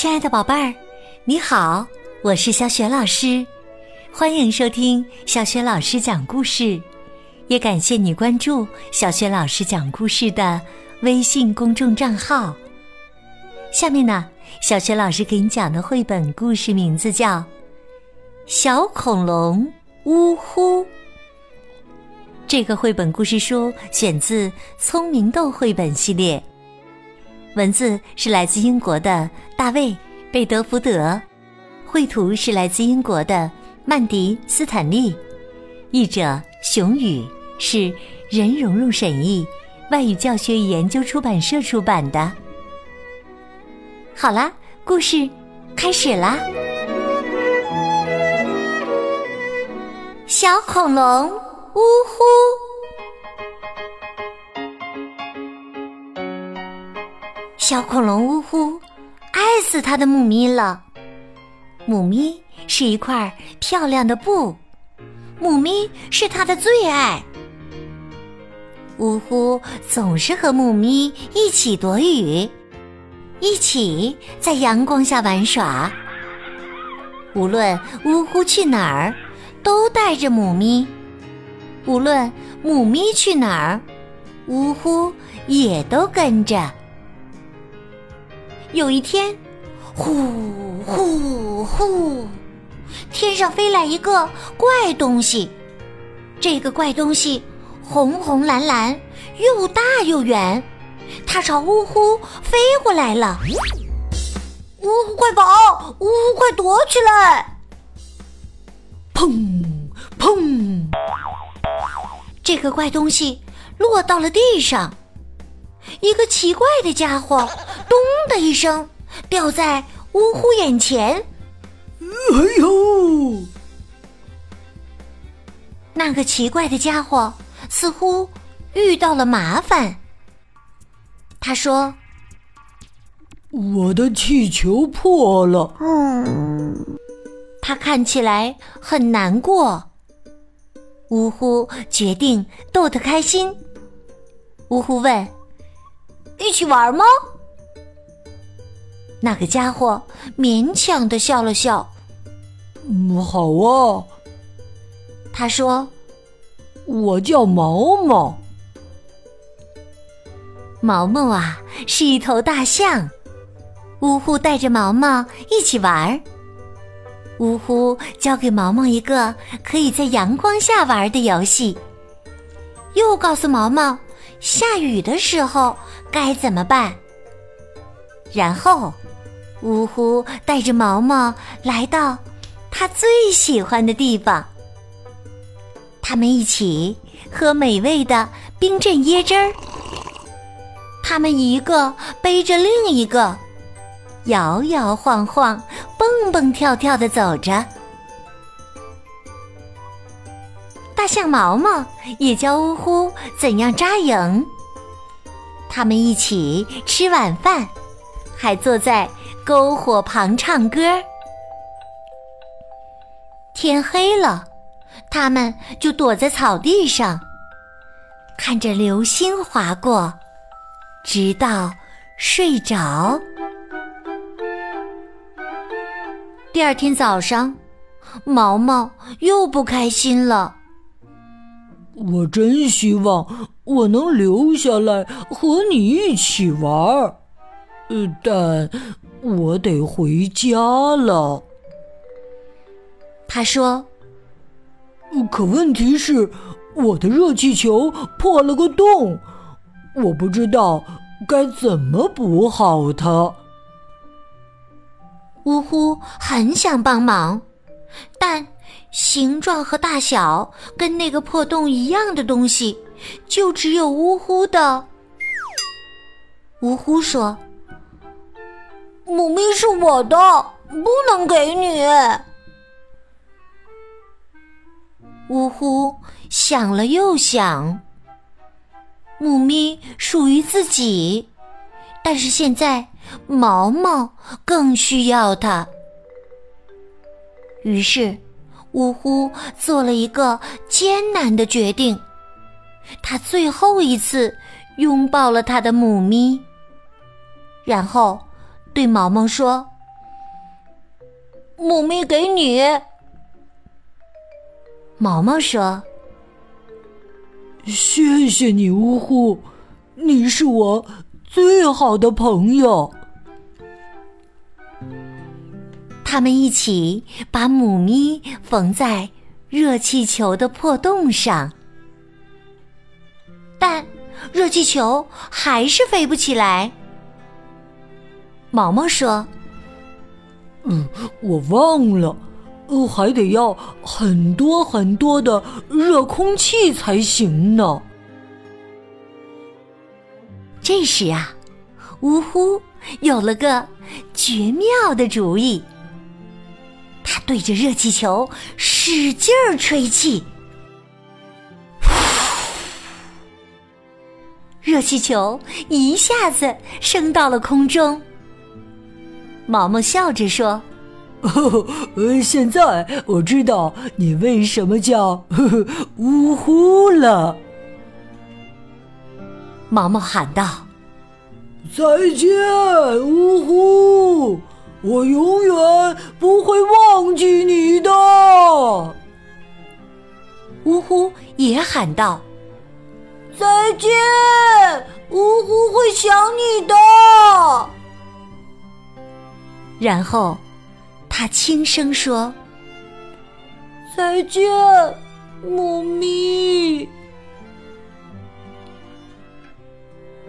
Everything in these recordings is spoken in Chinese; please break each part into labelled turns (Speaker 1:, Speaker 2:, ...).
Speaker 1: 亲爱的宝贝儿，你好，我是小雪老师，欢迎收听小雪老师讲故事，也感谢你关注小雪老师讲故事的微信公众账号。下面呢，小雪老师给你讲的绘本故事名字叫《小恐龙呜呼》。这个绘本故事书选自《聪明豆》绘本系列。文字是来自英国的大卫·贝德福德，绘图是来自英国的曼迪·斯坦利，译者熊宇，是任蓉蓉审译，外语教学与研究出版社出版的。好啦，故事开始啦！小恐龙，呜呼！小恐龙呜呼，爱死它的母咪了。母咪是一块漂亮的布，母咪是它的最爱。呜呼总是和母咪一起躲雨，一起在阳光下玩耍。无论呜呼去哪儿，都带着母咪；无论母咪去哪儿，呜呼也都跟着。有一天，呼呼呼，天上飞来一个怪东西。这个怪东西红红蓝蓝，又大又圆，它朝呜呼飞过来了。
Speaker 2: 呜呼，快跑！呜呼，快躲起来！
Speaker 1: 砰砰，这个怪东西落到了地上。一个奇怪的家伙。咚的一声，掉在呜呼眼前。
Speaker 2: 哎呦！
Speaker 1: 那个奇怪的家伙似乎遇到了麻烦。他说：“
Speaker 2: 我的气球破了。”
Speaker 1: 嗯，他看起来很难过。呜呼决定逗他开心。呜呼问：“
Speaker 2: 一起玩吗？”
Speaker 1: 那个家伙勉强的笑了笑，“
Speaker 2: 嗯，好啊。”
Speaker 1: 他说，“
Speaker 2: 我叫毛毛。”
Speaker 1: 毛毛啊，是一头大象。呜呼，带着毛毛一起玩儿。呜呼，教给毛毛一个可以在阳光下玩的游戏，又告诉毛毛下雨的时候该怎么办。然后。呜呼，带着毛毛来到他最喜欢的地方。他们一起喝美味的冰镇椰汁儿。他们一个背着另一个，摇摇晃晃、蹦蹦跳跳的走着。大象毛毛也教呜呼怎样扎营。他们一起吃晚饭，还坐在。篝火旁唱歌，天黑了，他们就躲在草地上，看着流星划过，直到睡着。第二天早上，毛毛又不开心了。
Speaker 2: 我真希望我能留下来和你一起玩儿，但。我得回家了，
Speaker 1: 他说。
Speaker 2: 可问题是，我的热气球破了个洞，我不知道该怎么补好它。
Speaker 1: 呜呼，很想帮忙，但形状和大小跟那个破洞一样的东西，就只有呜呼的。呜呼说。
Speaker 2: 母咪是我的，不能给你。
Speaker 1: 呜呼，想了又想，母咪属于自己，但是现在毛毛更需要它。于是，呜呼做了一个艰难的决定，他最后一次拥抱了他的母咪，然后。对毛毛说：“
Speaker 3: 母咪给你。
Speaker 1: 毛毛说：“
Speaker 2: 谢谢你，呜呼，你是我最好的朋友。”
Speaker 1: 他们一起把母咪缝在热气球的破洞上，但热气球还是飞不起来。毛毛说：“
Speaker 2: 嗯，我忘了，还得要很多很多的热空气才行呢。”
Speaker 1: 这时啊，呜呼，有了个绝妙的主意。他对着热气球使劲儿吹气，热气球一下子升到了空中。毛毛笑着说：“
Speaker 2: 现在我知道你为什么叫 呜呼了。”
Speaker 1: 毛毛喊道：“
Speaker 2: 再见，呜呼！”我永远不会忘记你的，
Speaker 1: 呜呼也喊道：“
Speaker 3: 再见，呜呼会想你的。”
Speaker 1: 然后他轻声说：“
Speaker 3: 再见，母咪。”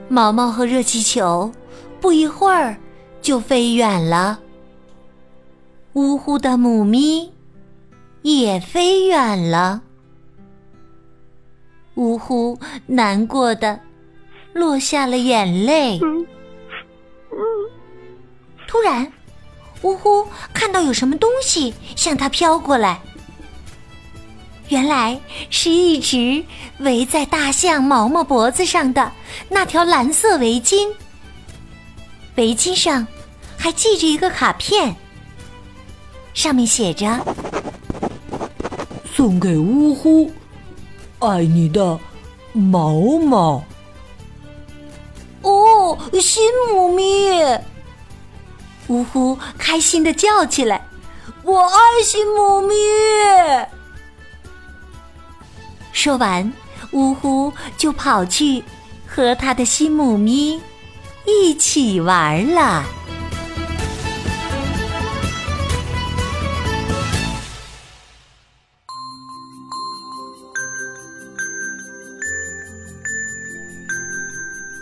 Speaker 1: 毛毛和热气球不一会儿。就飞远了。呜呼的母咪也飞远了。呜呼难过的落下了眼泪。突然，呜呼看到有什么东西向他飘过来，原来是一直围在大象毛毛脖子上的那条蓝色围巾。围巾上还系着一个卡片，上面写着：“
Speaker 2: 送给呜呼，爱你的毛毛。”
Speaker 3: 哦，新母咪！
Speaker 1: 呜呼开心的叫起来：“
Speaker 3: 我爱新母咪！”
Speaker 1: 说完，呜呼就跑去和他的新母咪。一起玩了，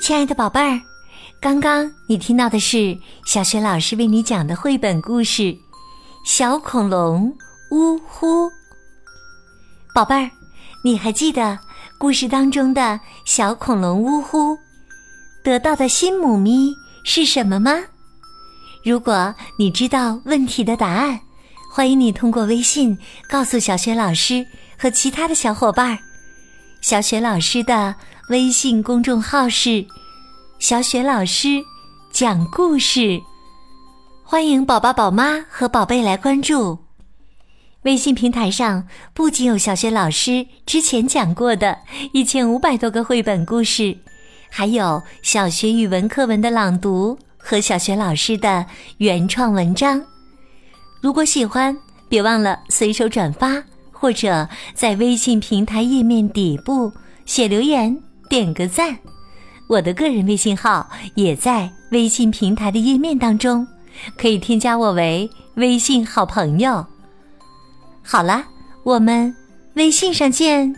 Speaker 1: 亲爱的宝贝儿，刚刚你听到的是小雪老师为你讲的绘本故事《小恐龙呜呼》。宝贝儿，你还记得故事当中的小恐龙呜呼？得到的新母咪是什么吗？如果你知道问题的答案，欢迎你通过微信告诉小雪老师和其他的小伙伴儿。小雪老师的微信公众号是“小雪老师讲故事”，欢迎宝宝、宝妈和宝贝来关注。微信平台上不仅有小雪老师之前讲过的一千五百多个绘本故事。还有小学语文课文的朗读和小学老师的原创文章。如果喜欢，别忘了随手转发，或者在微信平台页面底部写留言，点个赞。我的个人微信号也在微信平台的页面当中，可以添加我为微信好朋友。好了，我们微信上见。